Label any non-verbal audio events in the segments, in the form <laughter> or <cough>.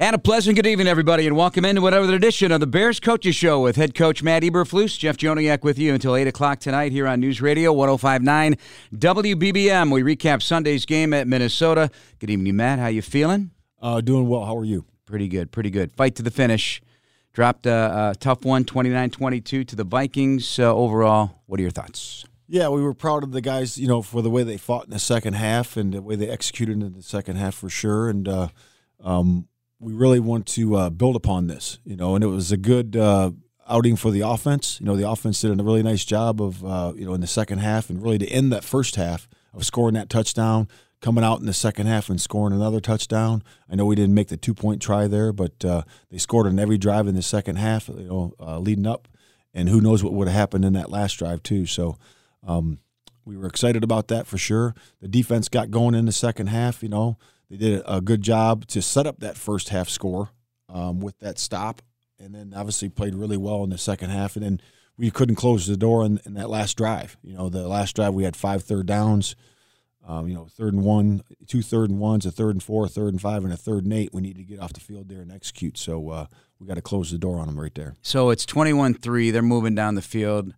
And a pleasant good evening, everybody, and welcome into another edition of the Bears Coaches Show with head coach Matt Eberflus. Jeff Joniak with you until 8 o'clock tonight here on News Radio 1059 WBBM. We recap Sunday's game at Minnesota. Good evening, Matt. How you feeling? Uh, doing well. How are you? Pretty good, pretty good. Fight to the finish. Dropped a, a tough one, 29-22 to the Vikings. Uh, overall, what are your thoughts? Yeah, we were proud of the guys, you know, for the way they fought in the second half and the way they executed in the second half for sure. And uh, um, we really want to uh, build upon this, you know, and it was a good uh, outing for the offense. You know, the offense did a really nice job of, uh, you know, in the second half and really to end that first half of scoring that touchdown, coming out in the second half and scoring another touchdown. I know we didn't make the two point try there, but uh, they scored on every drive in the second half, you know, uh, leading up. And who knows what would have happened in that last drive, too. So, um, we were excited about that for sure. The defense got going in the second half, you know. They did a good job to set up that first half score um, with that stop, and then obviously played really well in the second half. And then we couldn't close the door in, in that last drive. You know, the last drive we had five third downs. Um, you know, third and one, two third and ones, a third and four, a third and five, and a third and eight. We need to get off the field there and execute. So uh, we got to close the door on them right there. So it's 21 3. They're moving down the field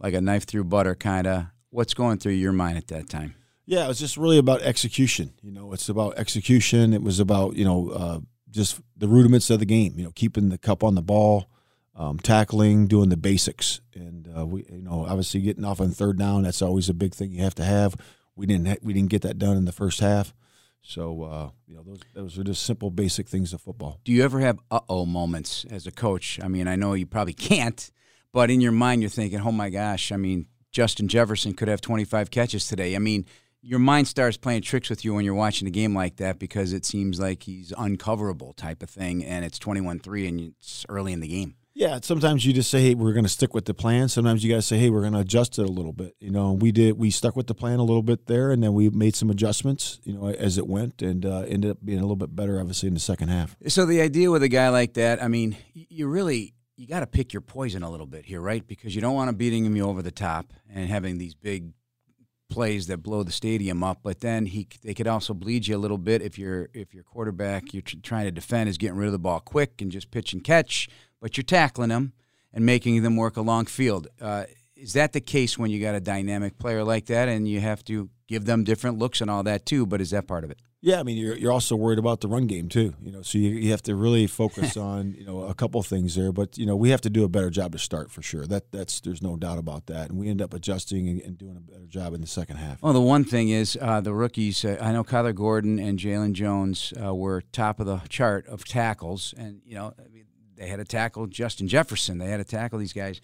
like a knife through butter, kind of. What's going through your mind at that time? Yeah, it was just really about execution. You know, it's about execution. It was about you know uh, just the rudiments of the game. You know, keeping the cup on the ball, um, tackling, doing the basics, and uh, we you know obviously getting off on third down. That's always a big thing you have to have. We didn't ha- we didn't get that done in the first half. So uh, you know those those are just simple basic things of football. Do you ever have uh oh moments as a coach? I mean, I know you probably <laughs> can't, but in your mind you're thinking, oh my gosh, I mean, Justin Jefferson could have 25 catches today. I mean your mind starts playing tricks with you when you're watching a game like that because it seems like he's uncoverable type of thing, and it's 21-3 and it's early in the game. Yeah, sometimes you just say, "Hey, we're going to stick with the plan." Sometimes you got to say, "Hey, we're going to adjust it a little bit." You know, we did. We stuck with the plan a little bit there, and then we made some adjustments. You know, as it went, and uh, ended up being a little bit better, obviously, in the second half. So the idea with a guy like that, I mean, you really you got to pick your poison a little bit here, right? Because you don't want to beating him over the top and having these big plays that blow the stadium up, but then he they could also bleed you a little bit if your if your quarterback you're trying to defend is getting rid of the ball quick and just pitch and catch, but you're tackling them and making them work a long field. Uh, is that the case when you got a dynamic player like that and you have to give them different looks and all that too? But is that part of it? Yeah, I mean, you're, you're also worried about the run game too. You know, so you, you have to really focus <laughs> on you know a couple things there. But you know, we have to do a better job to start for sure. That that's there's no doubt about that. And we end up adjusting and, and doing a better job in the second half. Well, the one thing is uh, the rookies. Uh, I know Kyler Gordon and Jaylon Jones uh, were top of the chart of tackles, and you know they had to tackle Justin Jefferson. They had to tackle these guys.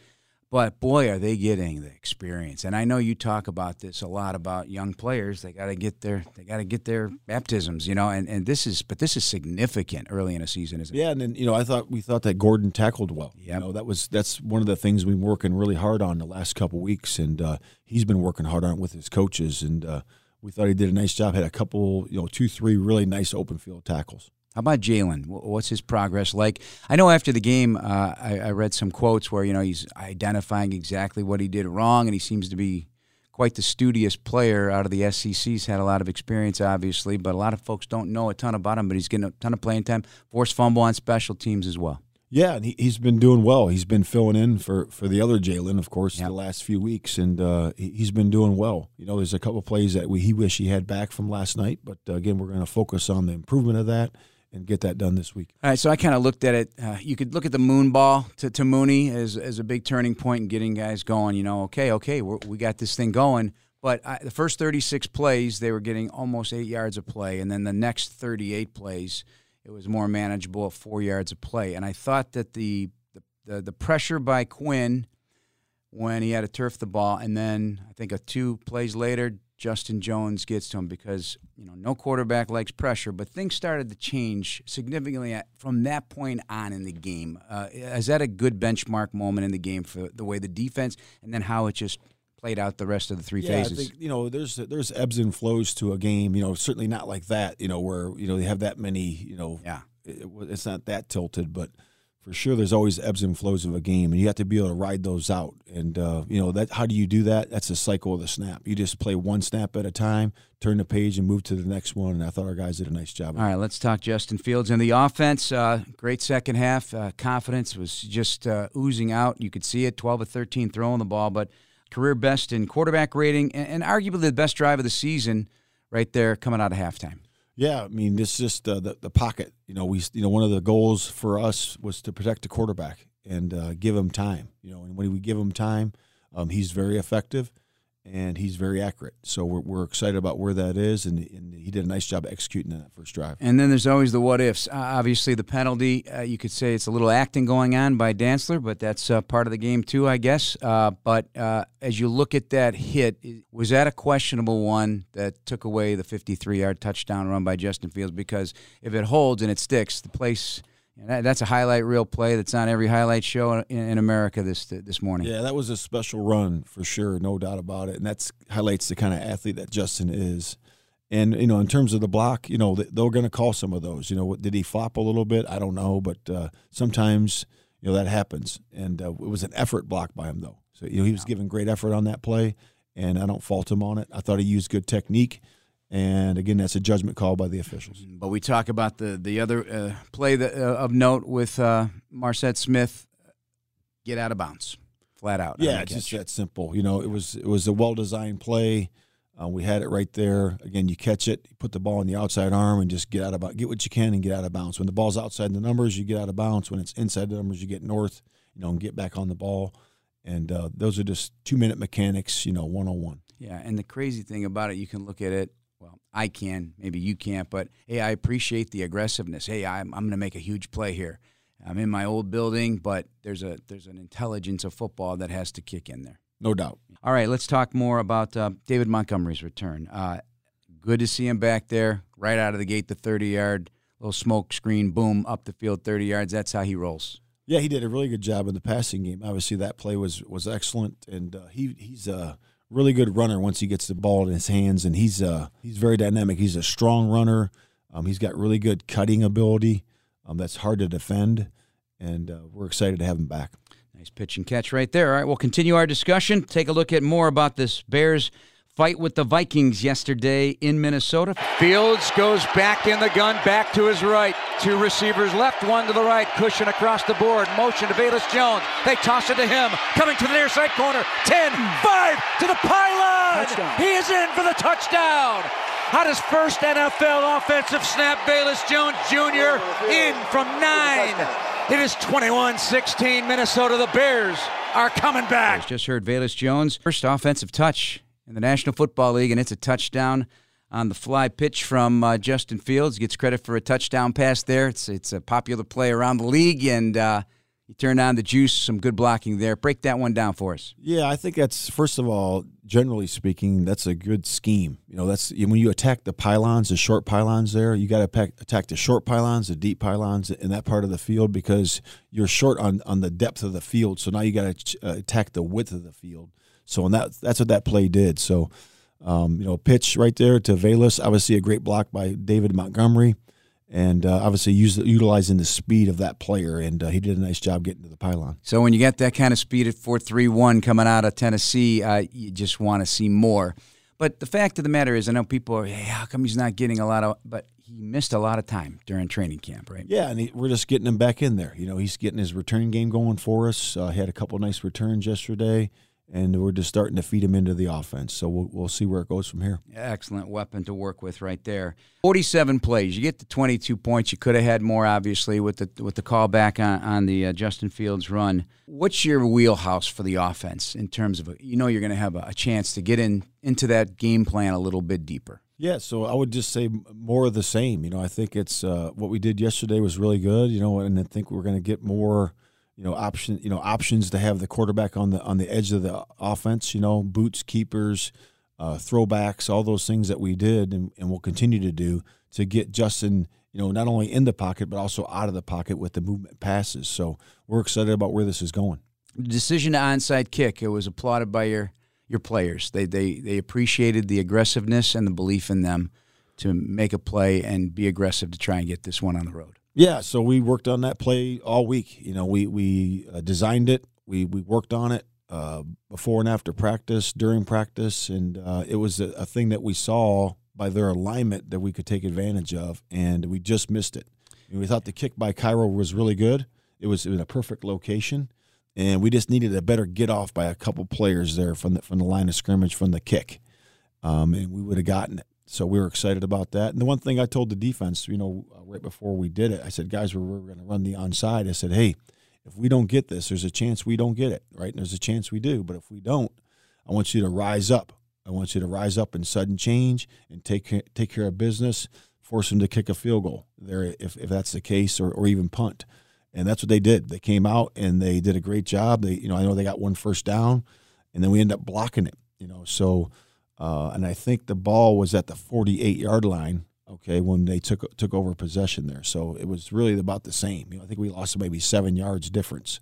But boy, are they getting the experience! And I know you talk about this a lot about young players. They got to get their they got to get their baptisms, you know. And, and this is but this is significant early in a season, isn't it? Yeah, and then you know I thought we thought that Gordon tackled well. Yeah, you know, that was that's one of the things we've been working really hard on the last couple weeks, and uh, he's been working hard on it with his coaches, and uh, we thought he did a nice job. Had a couple, you know, two three really nice open field tackles. How about Jaylon? What's his progress like? I know after the game, uh, I, I, read some quotes where you know he's identifying exactly what he did wrong, and he seems to be quite the studious player out of the SEC. He's had a lot of experience, obviously, but a lot of folks don't know a ton about him. But he's getting a ton of playing time, forced fumble on special teams as well. Yeah, and he, has been doing well. He's been filling in for, for the other Jaylon, of course, yep. the last few weeks, and uh, he, has been doing well. You know, there's a couple plays that we, he wish he had back from last night, but uh, again, we're going to focus on the improvement of that and get that done this week. All right, so I kind of looked at it. Uh, you could look at the moon ball to, to Mooney as, as a big turning point in getting guys going. You know, okay, okay, we got this thing going. But I, the first 36 plays, they were getting almost eight yards of play. And then the next 38 plays, it was more manageable at four yards of play. And I thought that the, the, the, the pressure by Quinn when he had to turf the ball, and then I think a two plays later, Justin Jones gets to him because you know no quarterback likes pressure, but things started to change significantly at, from that point on in the game. Uh, is that a good benchmark moment in the game for the way the defense and then how it just played out the rest of the three yeah, phases? I think you know there's there's ebbs and flows to a game. You know, certainly not like that. You know, where you know they have that many. You know, yeah, it, it's not that tilted, but for sure there's always ebbs and flows of a game and you have to be able to ride those out. And uh, you know that how do you do that? That's the cycle of the snap. You just play one snap at a time turn the page and move to the next one and i thought our guys did a nice job all right let's talk justin fields and the offense. Uh, great second half. Uh, confidence was just uh, oozing out. You could see it 12 of 13 throwing the ball but career best in quarterback rating and, and arguably the best drive of the season right there coming out of halftime yeah, I mean, it's just uh, the the pocket. You know, we you know one of the goals for us was to protect the quarterback and uh, give him time. You know, and when we give him time, um, he's very effective and he's very accurate. So we're, we're excited about where that is, and, and, he did a nice job executing that first drive. And then there's always the what ifs. Uh, obviously, the penalty, uh, you could say it's a little acting going on by Dantzler, but that's uh, part of the game too, I guess. Uh, but uh, as you look at that hit, was that a questionable one that took away the 53 yard touchdown run by Justin Fields? Because if it holds and it sticks, the place – that's a highlight reel play that's on every highlight show in, America this this morning. Yeah, that was a special run for sure, no doubt about it. And that highlights the kind of athlete that Justin is. And you know, in terms of the block, you know, they're going to call some of those. You know, did he flop a little bit? I don't know, but uh, sometimes you know that happens. And uh, it was an effort block by him, though. So you know, he was giving great effort on that play, and I don't fault him on it. I thought he used good technique. And again, that's a judgment call by the officials. But we talk about the the other uh, play that, uh, of note with uh, Marsette Smith, get out of bounds, flat out. Yeah, it's just that simple. You know, it was it was a well designed play. Uh, we had it right there. Again, you catch it, you put the ball in the outside arm, and just get out of get what you can and get out of bounds. When the ball's outside the numbers, you get out of bounds. When it's inside the numbers, you get north. You know, and get back on the ball. And uh, those are just two minute mechanics. You know, one on one. Yeah, and the crazy thing about it, you can look at it well, I can, maybe you can't, but hey, I appreciate the aggressiveness. Hey, I'm, I'm going to make a huge play here. I'm in my old building, but there's a there's an intelligence of football that has to kick in there. No doubt. All right, let's talk more about uh, David Montgomery's return. Uh, good to see him back there, right out of the gate, the 30 yard little smoke screen, boom, up the field, 30 yards. That's how he rolls. Yeah, he did a really good job in the passing game. Obviously, that play was was excellent, and uh, he he's uh, really good runner once he gets the ball in his hands, and he's uh he's very dynamic. He's a strong runner. Um, he's got really good cutting ability. Um, that's hard to defend, and uh, we're excited to have him back. Nice pitch and catch right there. All right, we'll continue our discussion. Take a look at more about this Bears fight with the Vikings yesterday in Minnesota. Fields goes back in the gun, back to his right. Two receivers left, one to the right. Cushion across the board. Motion to Velus Jones. They toss it to him. Coming to the near side corner. 10, 5 to the pylon. Touchdown. He is in for the touchdown. Had his first NFL offensive snap. Velus Jones Jr. in from nine. It is 21 16 Minnesota. The Bears are coming back. Just heard Velus Jones' first offensive touch in the National Football League, and it's a touchdown on the fly pitch from uh, Justin Fields. Gets credit for a touchdown pass there. It's it's a popular play around the league, and uh, he turned on the juice. Some good blocking there. Break that one down for us. Yeah, I think that's first of all, generally speaking, that's a good scheme. You know, that's when you attack the pylons, the short pylons. There, you got to attack the short pylons, the deep pylons in that part of the field because you're short on on the depth of the field. So now you got to uh, attack the width of the field. So and that that's what that play did. So um, you know, pitch right there to Velus. Obviously, a great block by David Montgomery, and uh, obviously use, utilizing the speed of that player. And uh, he did a nice job getting to the pylon. So when you get that kind of speed at four three one coming out of Tennessee, uh, you just want to see more. But the fact of the matter is, I know people are, hey, how come he's not getting a lot of? But he missed a lot of time during training camp, right? Yeah, and he, we're just getting him back in there. You know, he's getting his return game going for us. Uh, he had a couple nice returns yesterday and we're just starting to feed him into the offense. So we'll, we'll see where it goes from here. Excellent weapon to work with right there. 47 plays. You get to 22 points. You could have had more, obviously, with the with the callback on, on the uh, Justin Fields run. What's your wheelhouse for the offense in terms of, you know, you're going to have a, a chance to get in into that game plan a little bit deeper? Yeah, so I would just say more of the same. You know, I think it's uh, what we did yesterday was really good. You know, and I think we're going to get more – you know option you know options to have the quarterback on the on the edge of the offense you know boots keepers uh, throwbacks all those things that we did and, and we'll continue to do to get Justin you know not only in the pocket but also out of the pocket with the movement passes. So we're excited about where this is going. The decision to onside kick. It was applauded by your your players. They they they appreciated the aggressiveness and the belief in them to make a play and be aggressive to try and get this one on the road Yeah, so we worked on that play all week. You know, we we uh, designed it, we we worked on it uh, before and after practice, during practice, and uh, it was a, a, thing that we saw by their alignment that we could take advantage of, and we just missed it. And we thought the kick by Cairo was really good. It was in a perfect location, and we just needed a better get off by a couple players there from the from the line of scrimmage from the kick, um, and we would have gotten it. So we were excited about that. And the one thing I told the defense, you know, uh, right before we did it, I said, guys, we're, we're going to run the onside. I said, hey, if we don't get this, there's a chance we don't get it, right? And there's a chance we do. But if we don't, I want you to rise up. I want you to rise up in sudden change and take take care of business. Force them to kick a field goal there if, if that's the case, or, or even punt. And that's what they did. They came out and they did a great job. They, you know, I know they got one first down, and then we end up blocking it. You know, so uh, and I think the ball was at the 48 yard line. Okay, when they took took over possession there, so it was really about the same. You know, I think we lost maybe seven yards difference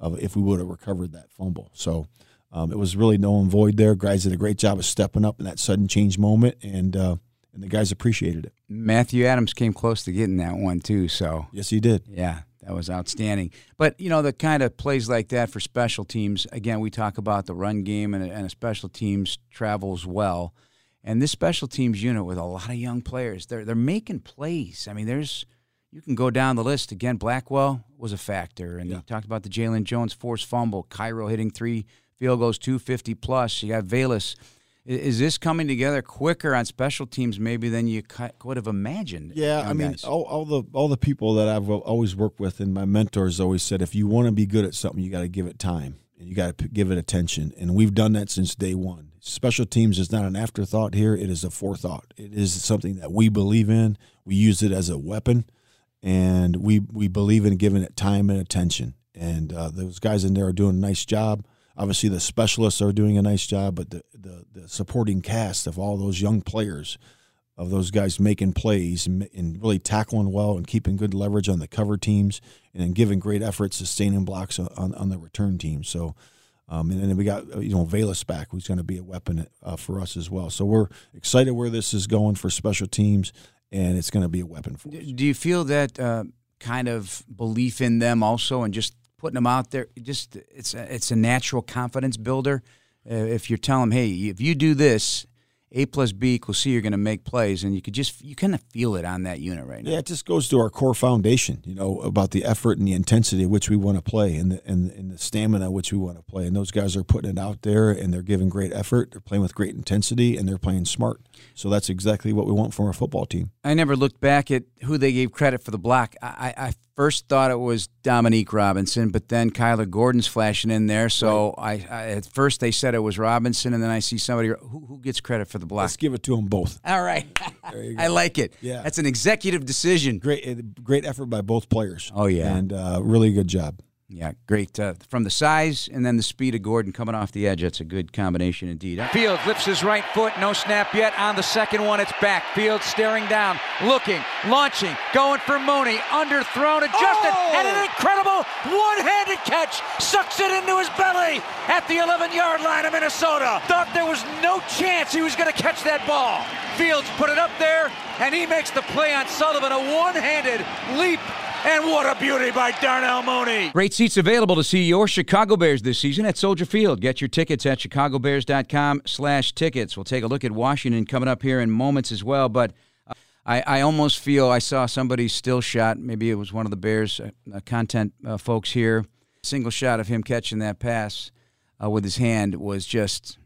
of if we would have recovered that fumble. So um, it was really no void there. Guys did a great job of stepping up in that sudden change moment, and uh, and the guys appreciated it. Matthew Adams came close to getting that one too. So yes, he did. Yeah, that was outstanding. But you know, the kind of plays like that for special teams. Again, we talk about the run game and, and a special teams travels well. And this special teams unit with a lot of young players, they're they're making plays. I mean, there's you can go down the list again. Blackwell was a factor, and yeah. you talked about the Jaylon Jones forced fumble, Cairo hitting three field goals, two fifty plus. You got Velus is this coming together quicker on special teams maybe than you could have imagined? Yeah, I mean, all, all, the all the people that I've always worked with and my mentors always said, if you want to be good at something, you got to give it time and you got to give it attention. And we've done that since day one. Special teams is not an afterthought here; it is a forethought. It is something that we believe in. We use it as a weapon, and we we believe in giving it time and attention. And uh, those guys in there are doing a nice job obviously the specialists are doing a nice job, but the, the, the supporting cast of all those young players, of those guys making plays and, and, really tackling well and keeping good leverage on the cover teams and then giving great effort sustaining blocks on, on the return team. So, um, and then we got you know Velus back, who's going to be a weapon uh, for us as well. So we're excited where this is going for special teams, and it's going to be a weapon for us. Do you feel that uh, kind of belief in them also, and just putting them out there. Just it's a, it's a natural confidence builder. Uh, if you're telling them, hey, if you do this, a plus B equals C, you're going to make plays, and you could just you kind of feel it on that unit right now. Yeah, it just goes to our core foundation, you know, about the effort and the intensity which we want to play, and the and, and the stamina which we want to play. And those guys are putting it out there, and they're giving great effort. They're playing with great intensity, and they're playing smart. So that's exactly what we want from our football team. I never looked back at who they gave credit for the block. I, I first thought it was Dominique Robinson, but then Kyler Gordon's flashing in there. So right. I, I, at first they said it was Robinson, and then I see somebody who, who gets credit for the block. Let's give it to them both. All right, <laughs> I like it. Yeah, that's an executive decision. Great, eh, great effort by both players. Oh yeah, and uh, really good job. Yeah, great. Uh, from the size and then the speed of Gordon coming off the edge, that's a good combination indeed. Fields lifts his right foot, no snap yet. On the second one, it's back. Fields staring down, looking, launching, going for Mooney, underthrown, adjusted, oh! and an incredible one-handed catch sucks it into his belly at the 11-yard line of Minnesota. Thought there was no chance he was going to catch that ball. Fields put it up there, and he makes the play on Sullivan, a one-handed leap and what a beauty by Darnell Mooney. Great seats available to see your Chicago Bears this season at Soldier Field. Get your tickets at chicagobears.com slash tickets. We'll take a look at Washington coming up here in moments as well. But uh, I, I almost feel I saw somebody still shot. Maybe it was one of the Bears uh, content uh, folks here. Single shot of him catching that pass uh, with his hand was just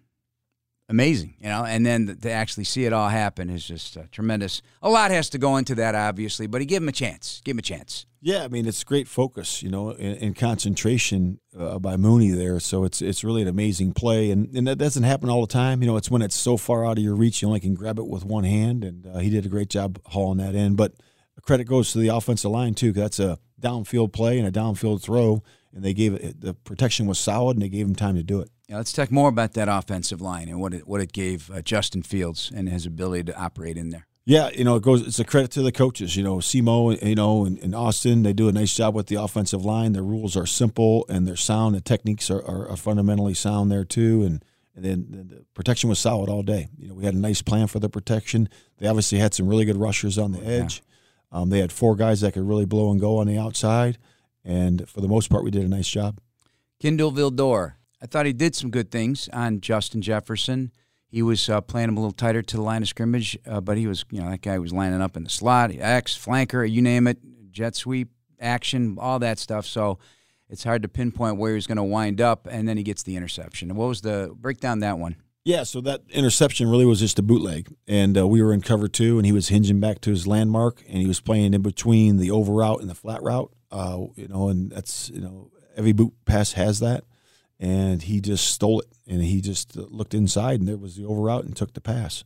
amazing, you know. And then to actually see it all happen is just uh, tremendous. A lot has to go into that, obviously, but he give him a chance. Give him a chance. Yeah, I mean it's great focus, you know, and, concentration uh, by Mooney there. So it's it's really an amazing play, and and that doesn't happen all the time. You know, it's when it's so far out of your reach, you only can grab it with one hand, and uh, he did a great job hauling that in. But credit goes to the offensive line too, because that's a downfield play and a downfield throw, and they gave it the protection was solid, and they gave him time to do it. Yeah, let's talk more about that offensive line and what it what it gave uh, Justin Fields and his ability to operate in there. Yeah, you know, it goes. It's a credit to the coaches. You know, Semo, you know, and, and, Austin, they do a nice job with the offensive line. Their rules are simple and they're sound. The techniques are, are, are fundamentally sound there too. And and then the protection was solid all day. You know, we had a nice plan for the protection. They obviously had some really good rushers on the edge. Um, they had four guys that could really blow and go on the outside, and for the most part, we did a nice job. Kindle Vildor. I thought he did some good things on Justin Jefferson. He was uh, playing him a little tighter to the line of scrimmage, uh, but he was, you know, that guy was lining up in the slot, X, flanker, you name it, jet sweep, action, all that stuff. So it's hard to pinpoint where he's going to wind up, and then he gets the interception. What was the break down that one? Yeah, so that interception really was just a bootleg, and uh, we were in cover two, and he was hinging back to his landmark, and he was playing in between the over route and the flat route. Uh, you know, and that's you know every boot pass has that, and he just stole it, and he just looked inside, and there was the over route and took the pass,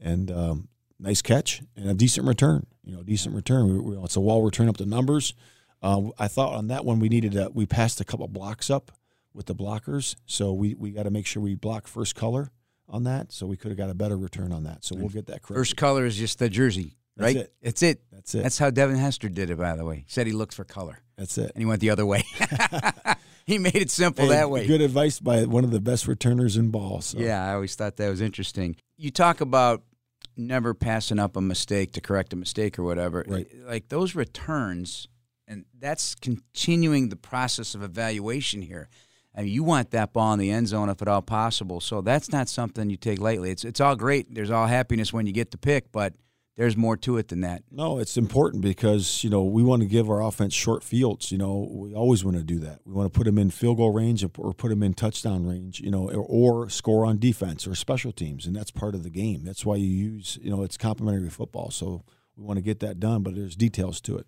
and um, nice catch and a decent return. You know, decent return. We, we, it's a wall return up the numbers. Uh, I thought on that one we needed a, we passed a couple blocks up with the blockers. So we, we got to make sure we block first color on that. So we could have got a better return on that. So we'll get that correct. First color is just the jersey, right? That's it. It's it. That's it. That's how Devin Hester did it, by the way. He said he looked for color. That's it. And he went the other way. <laughs> <laughs> <laughs> he made it simple Hey, that way. Good advice by one of the best returners in ball. So. Yeah, I always thought that was interesting. You talk about never passing up a mistake to correct a mistake or whatever. Right. Like those returns, and that's continuing the process of evaluation here. I mean, you want that ball in the end zone if at all possible. So that's not something you take lightly. It's it's all great. There's all happiness when you get the pick, but there's more to it than that. No, it's important because you know we want to give our offense short fields. You know, we always want to do that. We want to put them in field goal range or put them in touchdown range. You know, or, or score on defense or special teams, and that's part of the game. That's why you use. You know, it's complementary football. So we want to get that done, but there's details to it.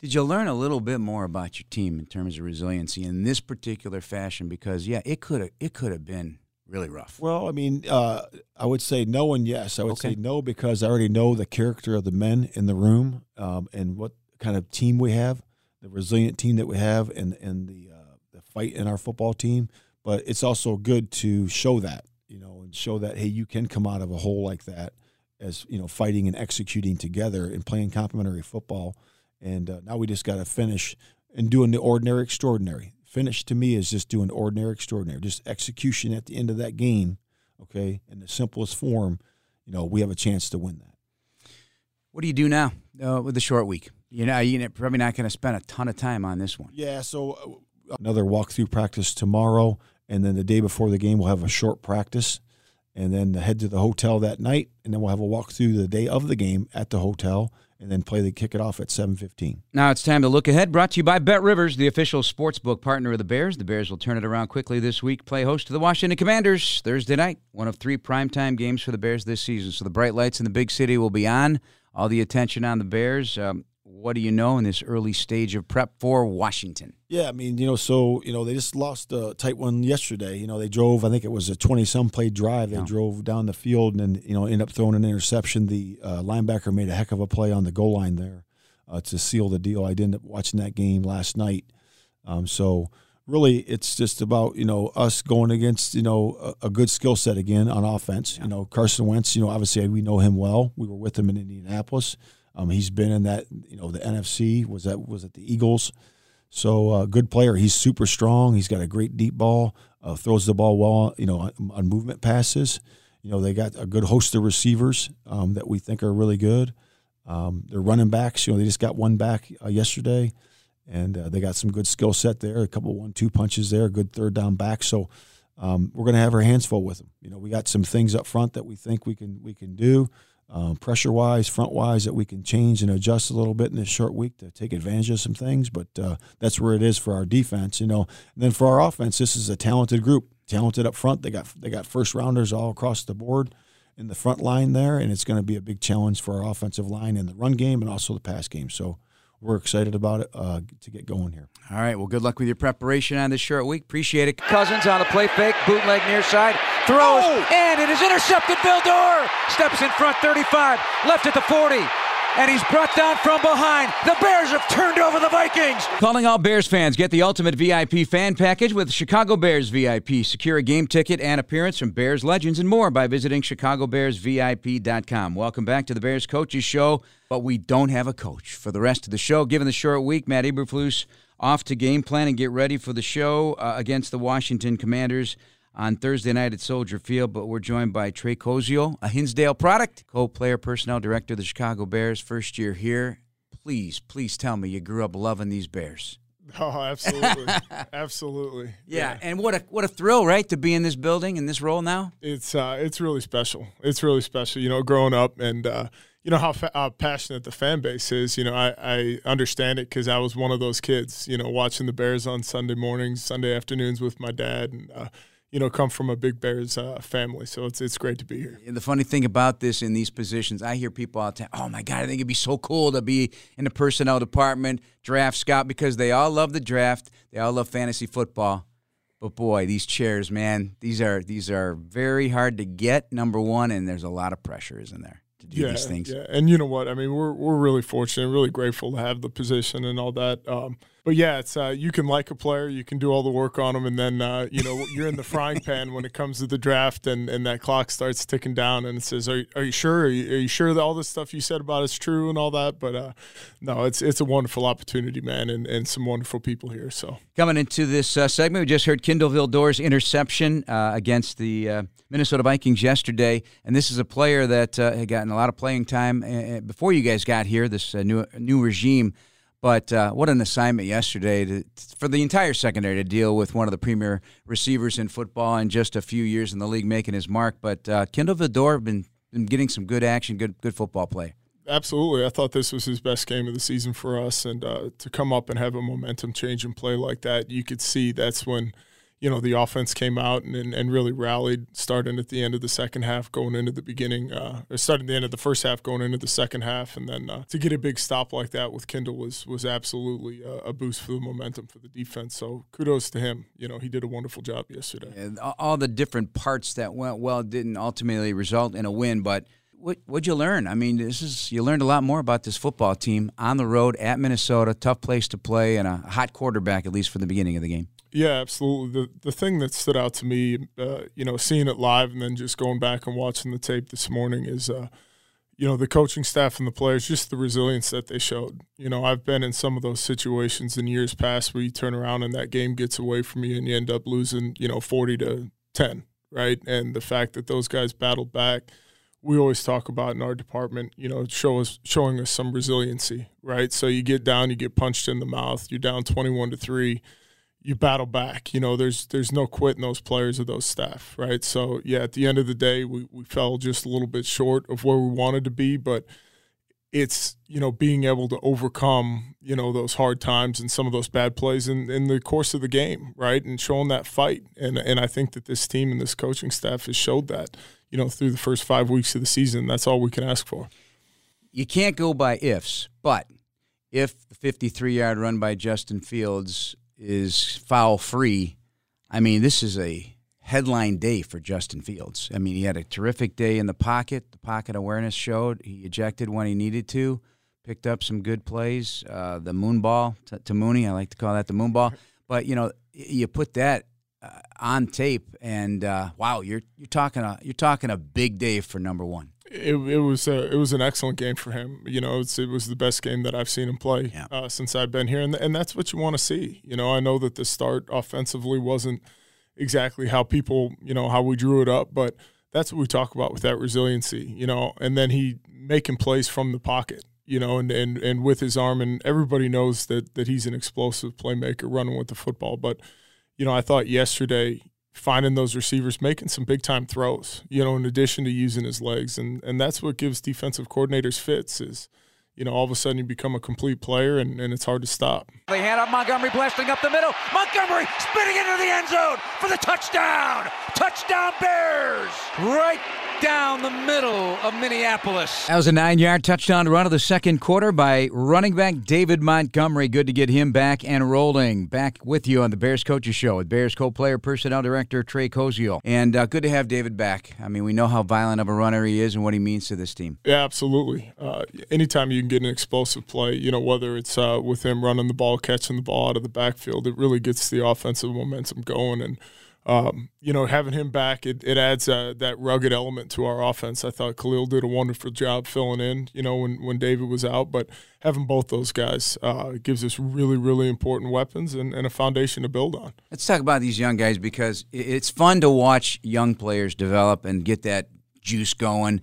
Did you learn a little bit more about your team in terms of resiliency in this particular fashion? Because yeah, it could have it could have been really rough. Well, I mean, uh, I would say no and yes. I would Okay. say no because I already know the character of the men in the room um, and what kind of team we have, the resilient team that we have, and and the uh, the fight in our football team. But it's also good to show that, you know, and show that hey, you can come out of a hole like that as you know, fighting and executing together and playing complementary football. And uh, now we just got to finish and doing the ordinary extraordinary. Finish to me is just doing ordinary extraordinary, just execution at the end of that game. Okay, in the simplest form, you know, we have a chance to win that. What do you do now uh, with the short week? You know, you're probably not going to spend a ton of time on this one. Yeah, so uh, another walkthrough practice tomorrow, and then the day before the game, we'll have a short practice, and then head to the hotel that night, and then we'll have a walk through the day of the game at the hotel, and then play the kick it off at seven fifteen. Now it's time to look ahead. Brought to you by Bet Rivers, the official sportsbook partner of the Bears. The Bears will turn it around quickly this week. Play host to the Washington Commanders Thursday night. One of three primetime games for the Bears this season. So the bright lights in the big city will be on. All the attention on the Bears. Um, what do you know in this early stage of prep for Washington? Yeah, I mean, you know, so you know they just lost a tight one yesterday. You know, they drove. I think it was a twenty-some play drive. They Yeah. drove down the field and you know ended up throwing an interception. The uh, linebacker made a heck of a play on the goal line there uh, to seal the deal. I did end up watching that game last night. Um, so really, it's just about you know us going against you know a, a good skill set again on offense. You know, Carson Wentz. You know, obviously we know him well. We were with him in Indianapolis. Um, he's been in that you know the NFC. Was that was it the Eagles? So uh, good player. He's super strong. He's got a great deep ball. Uh, throws the ball well. You know, on, on movement passes. You know, they got a good host of receivers um, that we think are really good. Um, they're running backs. You know, they just got one back uh, yesterday, and uh, they got some good skill set there. A couple one-two punches there. Good third down back. So um, we're going to have our hands full with them. You know, we got some things up front that we think we can we can do. Um, pressure wise, front wise, that we can change and adjust a little bit in this short week to take advantage of some things. But uh, that's where it is for our defense, you know. And then for our offense, this is a talented group, talented up front. They got they got first rounders all across the board in the front line there, and it's going to be a big challenge for our offensive line in the run game and also the pass game. So we're excited about it uh, to get going here. All right. Well, good luck with your preparation on this short week. Appreciate it. Cousins on the play fake, bootleg near side, throws, and it is intercepted. Vildor steps in front, 35, left at the 40, and he's brought down from behind. The Bears have turned over the Vikings. Calling all Bears fans, get the ultimate VIP fan package with Chicago Bears VIP. Secure a game ticket and appearance from Bears legends and more by visiting chicagobearsvip.com. Welcome back to the Bears Coaches Show, but we don't have a coach for the rest of the show. Given the short week, Matt Eberflus off to game plan and get ready for the show uh, against the Washington Commanders on Thursday night at Soldier Field. But we're joined by Trey Koziol, a Hinsdale product, co-player personnel director of the Chicago Bears, first year here. please, please tell me you grew up loving these Bears. <laughs> Oh, absolutely, absolutely. Yeah. yeah. and what a what a thrill, right, to be in this building in this role now. It's uh, it's really special. It's really special. You know, growing up and uh, you know how, fa- how, passionate the fan base is. You know, I, I understand it because I was one of those kids. You know, watching the Bears on Sunday mornings, Sunday afternoons with my dad, and uh, you know, come from a big Bears uh, family. So it's it's great to be here. And the funny thing about this in these positions, I hear people all the time, "Oh my God, I think it'd be so cool to be in the personnel department, draft scout," because they all love the draft, they all love fantasy football. But boy, these chairs, man, these are these are very hard to get. Number one, and there's a lot of pressure, isn't there? to do yeah, these things. Yeah, and you know what? I mean, we're we're really fortunate, really grateful to have the position and all that. Um, but yeah, it's uh, you can like a player, you can do all the work on them, and then uh, you know you're in the frying <laughs> pan when it comes to the draft, and, and that clock starts ticking down, and it says, "Are, are you sure? Are you, are you sure that all this stuff you said about is true and all that?" But uh, no, it's it's a wonderful opportunity, man, and, and some wonderful people here. So coming into this uh, segment, we just heard Kindle Vildor's interception uh, against the uh, Minnesota Vikings yesterday, and this is a player that had gotten a lot of playing time before you guys got here. This new new regime. But uh, what an assignment yesterday to, for the entire secondary to deal with one of the premier receivers in football in just a few years in the league, making his mark. But uh, Kindle Vildor been been getting some good action, good good football play. Absolutely, I thought this was his best game of the season for us, and uh, to come up and have a momentum change and play like that, you could see that's when you know the offense came out and, and, and, really rallied starting at the end of the second half going into the beginning uh, or starting the end of the first half going into the second half. And then uh, to get a big stop like that with Kendall was was absolutely a, a, boost for the momentum for the defense. So kudos to him. You know he did a wonderful job yesterday. And all the different parts that went well didn't ultimately result in a win but what what'd you learn? I mean, this is you learned a lot more about this football team on the road at Minnesota, tough place to play, and a hot quarterback at least for the beginning of the game. Yeah, absolutely. The the thing that stood out to me, uh, you know, seeing it live and then just going back and watching the tape this morning is, uh, you know, the coaching staff and the players, just the resilience that they showed. You know, I've been in some of those situations in years past where you turn around and that game gets away from you and you end up losing, you know, forty to ten, right? And the fact that those guys battled back, we always talk about in our department, you know, show us showing us some resiliency, right? So you get down, you get punched in the mouth, you're down twenty one to three you battle back. You know, there's there's no quitting those players or those staff, right? So yeah, at the end of the day, we, we fell just a little bit short of where we wanted to be, but it's you know being able to overcome you know those hard times and some of those bad plays in, in the course of the game, right? And showing that fight, and and I think that this team and this coaching staff has showed that you know through the first five weeks of the season. That's all we can ask for. You can't go by ifs, but if the 53 yard run by Justin Fields is foul free, I mean, this is a headline day for Justin Fields. I mean, he had a terrific day in the pocket. The pocket awareness showed. He ejected when he needed to, picked up some good plays. Uh, the moon ball to, to, Mooney, I like to call that the moon ball. But you know, you put that uh, on tape, and uh, wow, you're you're talking a you're talking a big day for number one it, it was a, it was an excellent game for him. You know, it was the best game that I've seen him play yeah. uh, since I've been here, and and that's what you want to see. You know, I know that the start offensively wasn't exactly how people you know how we drew it up, but that's what we talk about with that resiliency. You know, and then he making plays from the pocket. You know, and, and, and with his arm, and everybody knows that that he's an explosive playmaker running with the football. But you know, I thought yesterday finding those receivers, making some big time throws, you know, in addition to using his legs. And and that's what gives defensive coordinators fits is, you know, all of a sudden you become a complete player and, and it's hard to stop. They hand up Montgomery blasting up the middle. Montgomery spinning into the end zone for the touchdown. Touchdown Bears. Right down the middle of Minneapolis. That was a nine yard touchdown run of the second quarter by running back David Montgomery. Good to get him back and rolling. Back with you on the Bears Coaches Show with Bears co player personnel director Trey Koziol. And uh, good to have David back. I mean, we know how violent of a runner he is and what he means to this team. Yeah, absolutely. Uh, anytime you can get an explosive play, you know, whether it's uh, with him running the ball, catching the ball out of the backfield, it really gets the offensive momentum going. And um, you know, having him back, it, it adds uh, that rugged element to our offense. I thought Khalil did a wonderful job filling in, you know, when, when David was out. But having both those guys uh, gives us really, really important weapons and, and a foundation to build on. Let's talk about these young guys because it's fun to watch young players develop and get that juice going.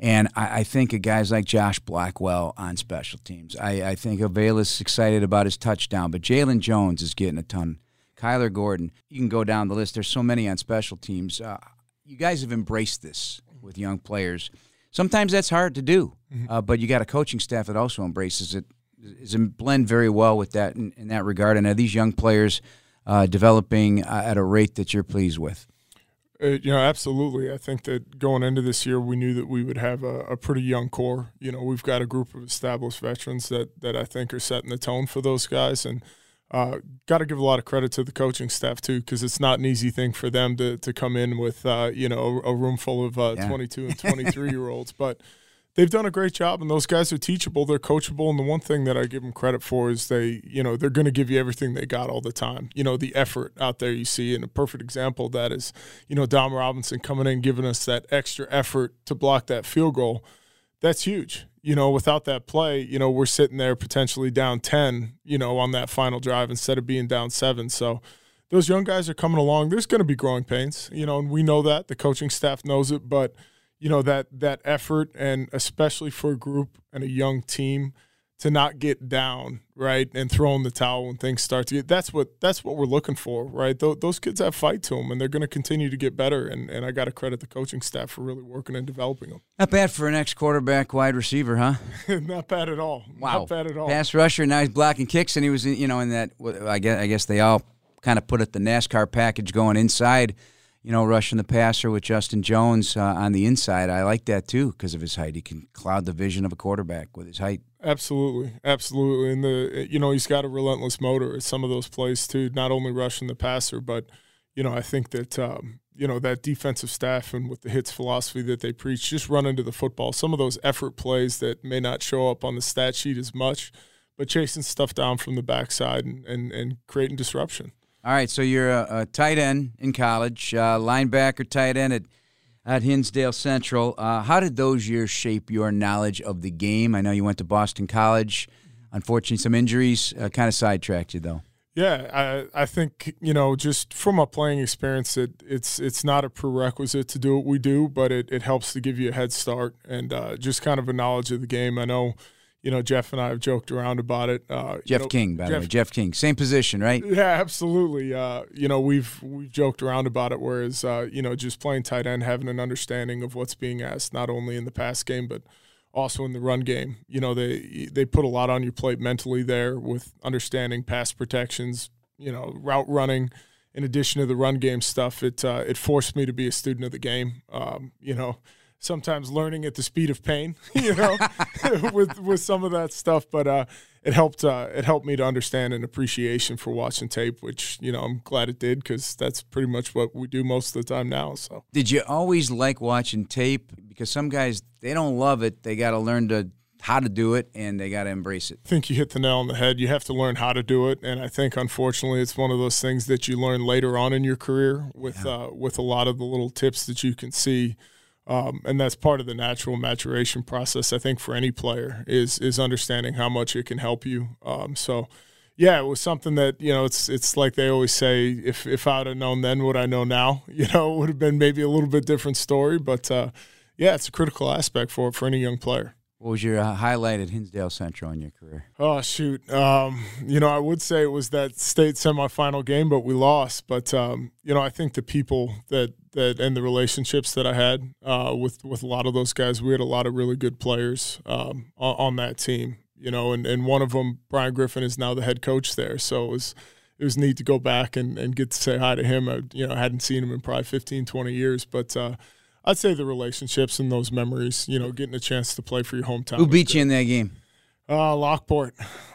And I, I think of guys like Josh Blackwell on special teams. I, I think is excited about his touchdown, but Jaylon Jones is getting a ton. Kyler Gordon. You can go down the list. There's so many on special teams. Uh, you guys have embraced this with young players. Sometimes that's hard to do, mm-hmm. uh, but you got a coaching staff that also embraces it. Is and blend very well with that in, in that regard. And are these young players uh, developing uh, at a rate that you're pleased with? Uh, you know, absolutely. I think that going into this year, we knew that we would have a, a, pretty young core. You know, we've got a group of established veterans that that I think are setting the tone for those guys, and uh, got to give a lot of credit to the coaching staff too, because it's not an easy thing for them to to come in with uh, you know a, a, room full of uh, yeah. 22 and <laughs> 23 year olds, but they've done a great job, and those guys are teachable. They're coachable, and the one thing that I give them credit for is they, you know, they're going to give you everything they got all the time. You know, the effort out there you see, and a perfect example of that is, you know, Dom Robinson coming in giving us that extra effort to block that field goal. That's huge. You know, without that play, you know, we're sitting there potentially down ten, you know, on that final drive instead of being down seven. So those young guys are coming along. There's going to be growing pains, you know, and we know that the coaching staff knows it, but you know that that effort and especially for a group and a young team to not get down right and throw in the towel when things start to get that's what that's what we're looking for right? Th- those kids have fight to them and they're going to continue to get better and, and i got to credit the coaching staff for really working and developing them not bad for an ex-quarterback wide receiver huh? <laughs> Not bad at all. Wow. not bad at all. Pass rusher now he's blocking kicks and he was you know in that i guess i guess they all kind of put it the nascar package going inside you know, rushing the passer with Justin Jones uh, on the inside. I like that too because of his height. He can cloud the vision of a quarterback with his height. Absolutely, absolutely. And the you know he's got a relentless motor at some of those plays too. Not only rushing the passer, but you know I think that um, you know that defensive staff and with the hits philosophy that they preach, just run into the football. Some of those effort plays that may not show up on the stat sheet as much, but chasing stuff down from the backside and and, and creating disruption. All right, so you're a, a tight end in college, uh, linebacker, tight end at, at Hinsdale Central. Uh, how did those years shape your knowledge of the game? I know you went to Boston College. Unfortunately, some injuries uh, kind of sidetracked you, though. Yeah, I, I think you know just from a playing experience, it, it's it's not a prerequisite to do what we do, but it, it helps to give you a head start and uh, just kind of a knowledge of the game. I know you know, Jeff and I have joked around about it. Uh, Jeff know, King, by Jeff, the way, Jeff King, same position, right? Yeah, absolutely. Uh, you know, we've we've joked around about it. Whereas, uh, you know, just playing tight end, having an understanding of what's being asked, not only in the pass game but also in the run game. You know, they they put a lot on your plate mentally there with understanding pass protections. You know, route running. In addition to the run game stuff, it uh, it forced me to be a student of the game. Um, you know sometimes learning at the speed of pain, <laughs> you know, <laughs> with with some of that stuff. But uh, it helped uh, it helped me to understand an appreciation for watching tape, which you know I'm glad it did because that's pretty much what we do most of the time now. So did you always like watching tape? Because some guys they don't love it; they got to learn to how to do it and they got to embrace it. I think you hit the nail on the head. You have to learn how to do it, and I think unfortunately it's one of those things that you learn later on in your career with yeah. uh, with a lot of the little tips that you can see um, and that's part of the natural maturation process. I think for any player is is understanding how much it can help you. Um, so, yeah, it was something that you know it's it's like they always say, if if I'd have known then what I know now, <laughs> you know, it would have been maybe a little bit different story. But uh, yeah, it's a critical aspect for for any young player. What was your uh, highlight at Hinsdale Central in your career? Oh shoot, um, you know I would say it was that state semifinal game, but we lost. But um, you know I think the people that that and the relationships that I had uh, with with a lot of those guys, we had a lot of really good players um, on, on, that team. You know, and, and one of them, Brian Griffin, is now the head coach there. So it was it was neat to go back and, and get to say hi to him. I, you know, I hadn't seen him in probably 15, 20 years, but. Uh, I'd say the relationships and those memories, you know, getting a chance to play for your hometown. Who beat you in that game? Uh, Lockport.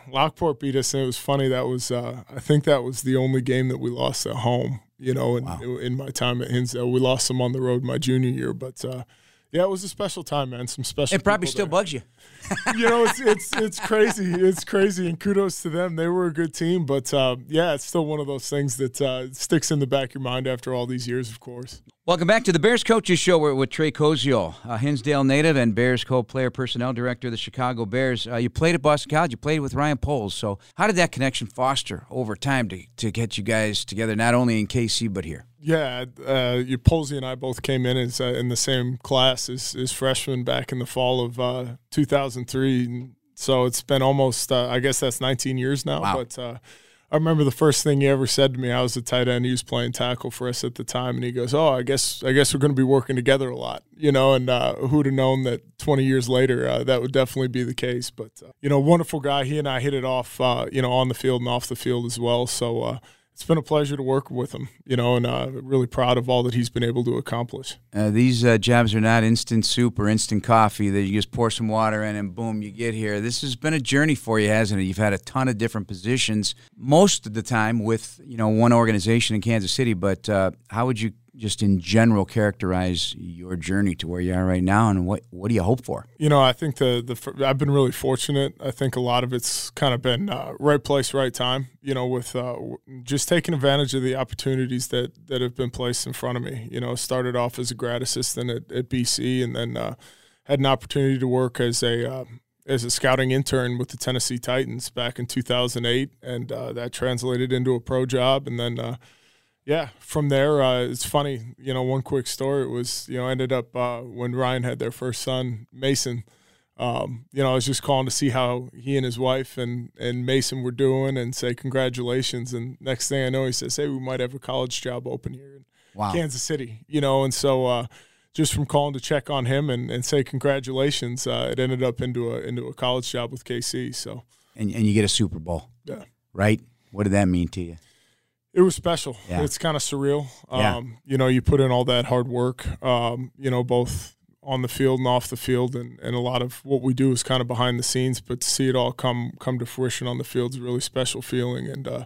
Lockport beat us, and it was funny. That was, uh, I think, that was the only game that we lost at home. You know, in, wow. in my time at Hinsdale, we lost them on the road my junior year, but uh, yeah, it was a special time, man. Some special. It probably still there. bugs you. <laughs> you know, it's, it's it's crazy. It's crazy, and kudos to them. They were a good team, but uh, yeah, it's still one of those things that uh, sticks in the back of your mind after all these years. Of course. Welcome back to the Bears Coaches Show. We're with Trey Koziol, a Hinsdale native and Bears co-player personnel director of the Chicago Bears. Uh, you played at Boston College. You played with Ryan Poles. So how did that connection foster over time to, to get you guys together, not only in KC but here? Yeah, uh, you Polsey and I both came in as uh, in the same class as, as freshmen back in the fall of uh, 2003. So it's been almost, uh, I guess that's 19 years now. Wow. But uh, I remember the first thing he ever said to me. I was a tight end. He was playing tackle for us at the time, and he goes, "Oh, I guess I guess we're going to be working together a lot." You know, and uh, who'd have known that 20 years later uh, that would definitely be the case. But uh, you know, wonderful guy. He and I hit it off. Uh, you know, on the field and off the field as well. So uh, it's been a pleasure to work with him, you know, and uh, really proud of all that he's been able to accomplish. Uh, these uh, jobs are not instant soup or instant coffee that you just pour some water in and boom, you get here. This has been a journey for you, hasn't it? You've had a ton of different positions, most of the time with you know one organization in Kansas City. But uh, how would you just in general characterize your journey to where you are right now, and what what do you hope for? You know, I think the the I've been really fortunate. I think a lot of it's kind of been uh, right place, right time. You know, with uh, just taking advantage of the opportunities that that have been placed in front of me. You know, started off as a grad assistant at, at BC, and then uh, had an opportunity to work as a uh, as a scouting intern with the Tennessee Titans back in 2008, and uh, that translated into a pro job, and then uh, yeah, from there, uh, it's funny. You know, one quick story. It was you know ended up uh, when Ryan had their first son, Mason. Um, you know, I was just calling to see how he and his wife and and Mason were doing, and say congratulations. And next thing I know, he says, "Hey, we might have a college job open here in Wow. Kansas City." You know, and so uh, just from calling to check on him and, and say congratulations, uh, it ended up into a into a college job with KC. So And, and you get a Super Bowl, yeah. right? What did that mean to you? It was special. Yeah. It's kind of surreal. Yeah. Um, you know, you put in all that hard work, um, you know, both on the field and off the field and, and a lot of what we do is kind of behind the scenes, but to see it all come come to fruition on the field is a really special feeling and uh,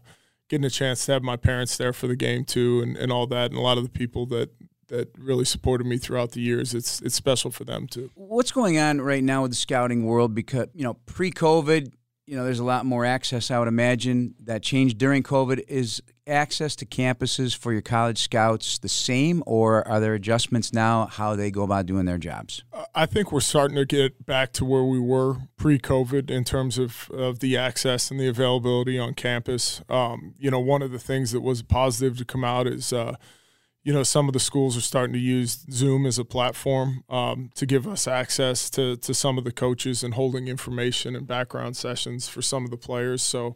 getting a chance to have my parents there for the game too and, and all that and a lot of the people that that really supported me throughout the years, it's it's special for them too. What's going on right now with the scouting world? Because you know, pre-COVID, you know, there's a lot more access. I would imagine that changed during COVID. Is access to campuses for your college scouts the same, or are there adjustments now how they go about doing their jobs? I think we're starting to get back to where we were pre-COVID in terms of, of the access and the availability on campus. Um, you know, one of the things that was positive to come out is, uh, you know, some of the schools are starting to use Zoom as a platform um, to give us access to to some of the coaches and holding information and background sessions for some of the players. So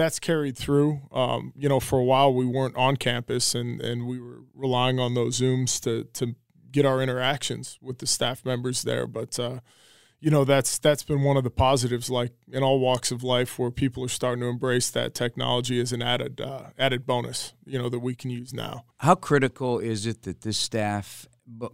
that's carried through. Um, you know, for a while we weren't on campus and, and we were relying on those Zooms to to get our interactions with the staff members there. But uh, you know, that's that's been one of the positives, like in all walks of life, where people are starting to embrace that technology as an added uh, added bonus. You know, that we can use now. How critical is it that this staff,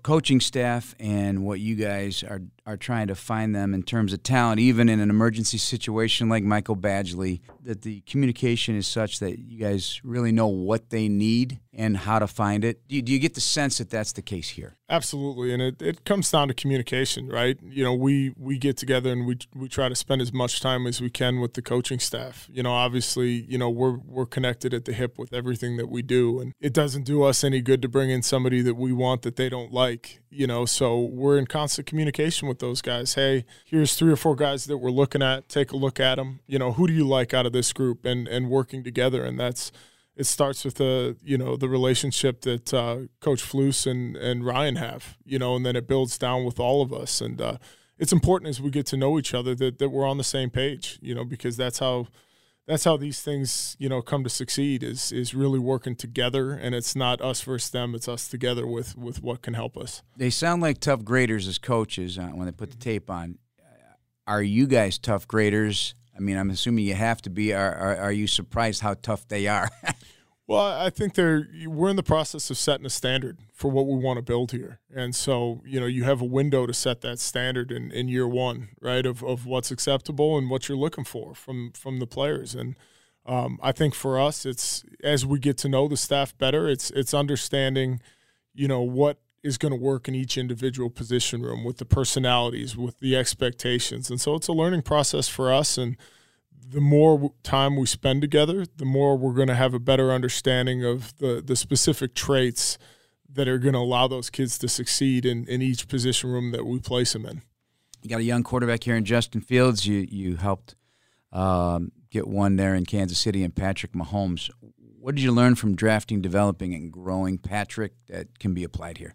coaching staff, and what you guys are are trying to find them in terms of talent, even in an emergency situation like Michael Badgley, that the communication is such that you guys really know what they need and how to find it? Do you, do you get the sense that that's the case here? Absolutely, and it, it comes down to communication, right? You know, we we get together and we we try to spend as much time as we can with the coaching staff. You know, obviously, you know we're we're connected at the hip with everything that we do, and it doesn't do us any good to bring in somebody that we want that they don't like. You know, so we're in constant communication with those guys. Hey, here's three or four guys that we're looking at. Take a look at them. You know, who do you like out of this group, and and working together, and that's it starts with the you know the relationship that uh, Coach Flus and and Ryan have, you know, and then it builds down with all of us, and uh, it's important as we get to know each other that that we're on the same page, you know, because that's how that's how these things you know come to succeed is is really working together, and it's not us versus them, it's us together with with what can help us. They sound like tough graders as coaches uh, when they put the tape on. Are you guys tough graders? I mean, I'm assuming you have to be. Are, are, are you surprised how tough they are? <laughs> Well, I think they're we're in the process of setting a standard for what we want to build here, and so you know you have a window to set that standard in, in year one, right? Of, of what's acceptable and what you're looking for from from the players, and um, I think for us, it's as we get to know the staff better, it's it's understanding, you know, what is going to work in each individual position room with the personalities, with the expectations, and so it's a learning process for us, and the more time we spend together, the more we're going to have a better understanding of the the specific traits that are going to allow those kids to succeed in, in each position room that we place them in. You got a young quarterback here in Justin Fields. You you helped um, get one there in Kansas City and Patrick Mahomes. What did you learn from drafting, developing, and growing Patrick that can be applied here?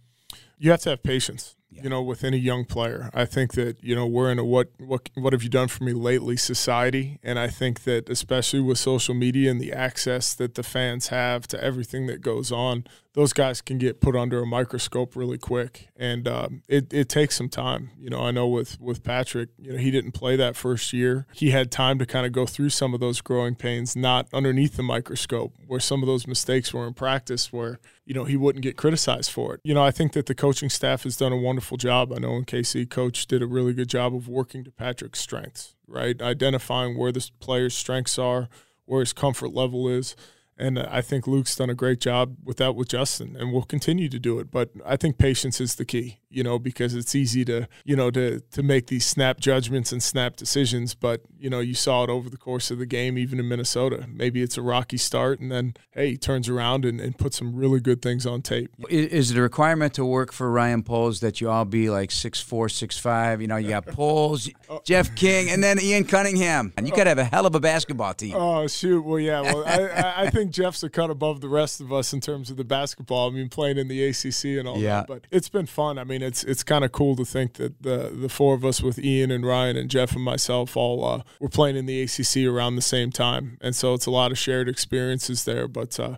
You have to have patience you know, with any young player. I think that you know we're in a what what what have you done for me lately society, and I think that especially with social media and the access that the fans have to everything that goes on, those guys can get put under a microscope really quick, and um, it it takes some time. You know, I know with with Patrick, you know, he didn't play that first year. He had time to kind of go through some of those growing pains, not underneath the microscope, where some of those mistakes were in practice, where you know he wouldn't get criticized for it. You know, I think that the coaching staff has done a wonderful wonderful job. I know in KC, coach did a really good job of working to Patrick's strengths, right? Identifying where the player's strengths are, where his comfort level is, and I think Luke's done a great job with that with Justin, and will continue to do it. But I think patience is the key, you know, because it's easy to, you know, to to make these snap judgments and snap decisions. But you know, you saw it over the course of the game, even in Minnesota. Maybe it's a rocky start, and then hey, he turns around and, and puts some really good things on tape. Is it a requirement to work for Ryan Poles that you all be like six four, six five? You know, you got <laughs> Poles, oh. Jeff King, and then Ian Cunningham, and you got to have a hell of a basketball team. Oh shoot! Well, yeah. Well, I, I think Jeff's a cut above the rest of us in terms of the basketball. I mean, playing in the ACC and all yeah. that. But it's been fun. I mean, it's it's kind of cool to think that the the four of us with Ian and Ryan and Jeff and myself all uh, were playing in the ACC around the same time, and so it's a lot of shared experiences there. But uh,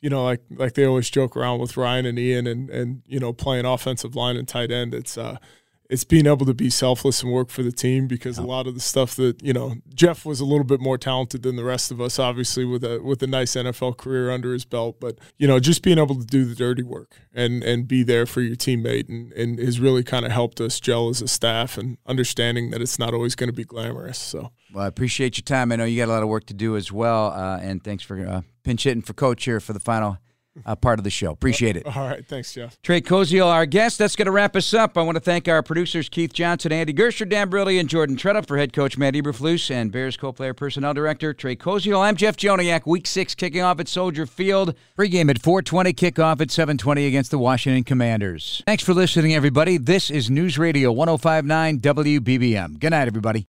you know, like like they always joke around with Ryan and Ian and and you know playing offensive line and tight end. It's uh, it's being able to be selfless and work for the team because a lot of the stuff that you know Jeff was a little bit more talented than the rest of us, obviously with a with a nice NFL career under his belt. But you know, just being able to do the dirty work and and be there for your teammate and and has really kind of helped us gel as a staff and understanding that it's not always going to be glamorous. So. Well, I appreciate your time. I know you got a lot of work to do as well, uh, and thanks for uh, pinch hitting for Coach here for the final uh, part of the show. Appreciate it. All right. Thanks, Jeff. Trey Koziol, our guest. That's going to wrap us up. I want to thank our producers, Keith Johnson, Andy Gersher, Dan Brilli, and Jordan Tretup for head coach Matt Eberflus and Bears co-player personnel director Trey Koziol. I'm Jeff Joniak. Week six kicking off at Soldier Field. Pregame at 420, kickoff at 720 against the Washington Commanders. Thanks for listening, everybody. This is News Radio 1059 WBBM. Good night, everybody.